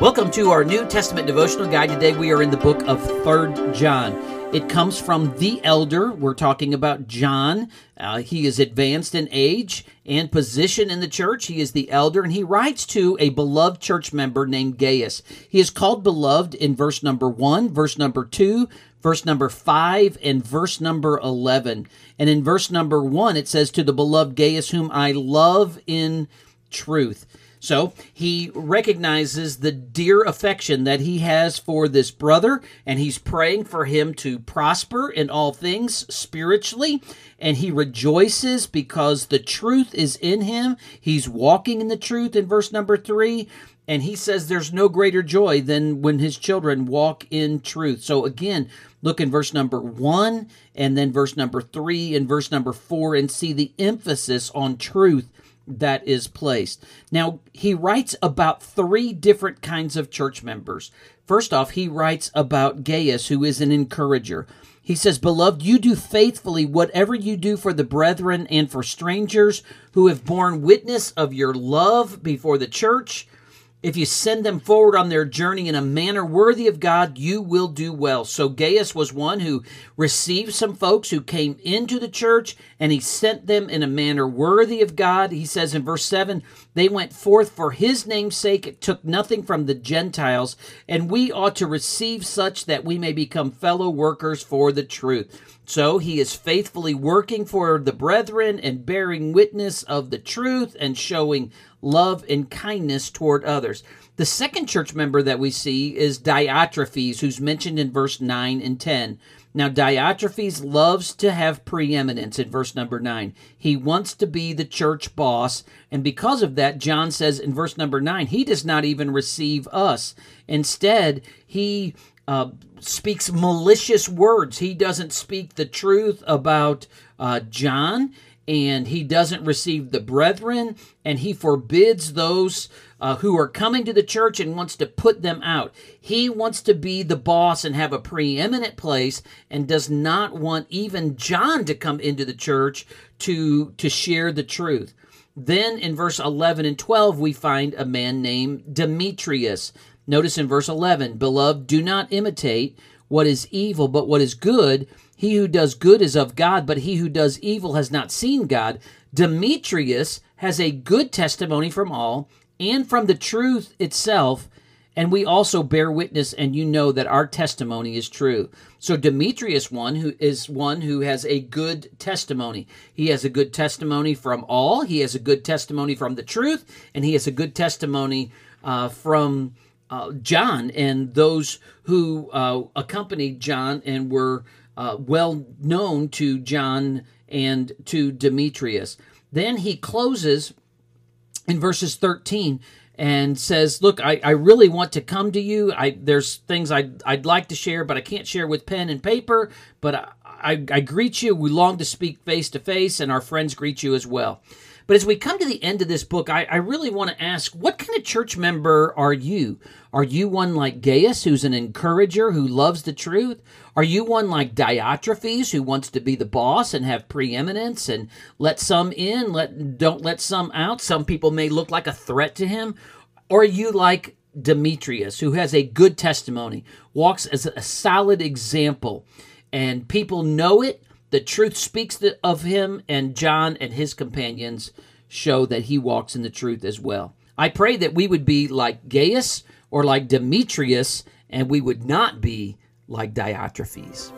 Welcome to our New Testament devotional guide. Today we are in the book of Third John. It comes from the elder. We're talking about John. Uh, he is advanced in age and position in the church. He is the elder, and he writes to a beloved church member named Gaius. He is called beloved in verse number one, verse number two, verse number 5 and verse number 11. And in verse number 1, it says, To the beloved Gaius, whom I love in truth. So he recognizes the dear affection that he has for this brother, and he's praying for him to prosper in all things spiritually. And he rejoices because the truth is in him. He's walking in the truth in verse number three. And he says there's no greater joy than when his children walk in truth. So again, look in verse number one, and then verse number three, and verse number four, and see the emphasis on truth that is placed. Now, he writes about three different kinds of church members. First off, he writes about Gaius, who is an encourager. He says, Beloved, you do faithfully whatever you do for the brethren and for strangers who have borne witness of your love before the church if you send them forward on their journey in a manner worthy of God, you will do well. So Gaius was one who received some folks who came into the church and he sent them in a manner worthy of God. He says in verse 7 they went forth for his name's sake, it took nothing from the Gentiles, and we ought to receive such that we may become fellow workers for the truth. So he is faithfully working for the brethren and bearing witness of the truth and showing love and kindness toward others. The second church member that we see is Diotrephes, who's mentioned in verse 9 and 10. Now, Diotrephes loves to have preeminence in verse number 9. He wants to be the church boss, and because of that, John says in verse number 9, he does not even receive us. Instead, he uh, speaks malicious words. He doesn't speak the truth about uh, John and he doesn't receive the brethren, and he forbids those uh, who are coming to the church and wants to put them out. He wants to be the boss and have a preeminent place, and does not want even John to come into the church to to share the truth. Then in verse 11 and 12, we find a man named Demetrius. Notice in verse 11, Beloved, do not imitate what is evil, but what is good he who does good is of God, but he who does evil has not seen God. Demetrius has a good testimony from all and from the truth itself, and we also bear witness and you know that our testimony is true. So Demetrius one who is one who has a good testimony. He has a good testimony from all, he has a good testimony from the truth, and he has a good testimony uh, from uh, John and those who uh, accompanied John and were uh, well known to John and to Demetrius. Then he closes in verses 13 and says, Look, I, I really want to come to you. I, there's things I'd, I'd like to share, but I can't share with pen and paper. But I, I, I greet you. We long to speak face to face, and our friends greet you as well. But as we come to the end of this book, I, I really want to ask what kind of church member are you? Are you one like Gaius, who's an encourager who loves the truth? Are you one like Diotrephes, who wants to be the boss and have preeminence and let some in, let don't let some out? Some people may look like a threat to him. Or are you like Demetrius, who has a good testimony, walks as a solid example, and people know it the truth speaks of him, and John and his companions show that he walks in the truth as well. I pray that we would be like Gaius or like Demetrius, and we would not be like Diotrephes.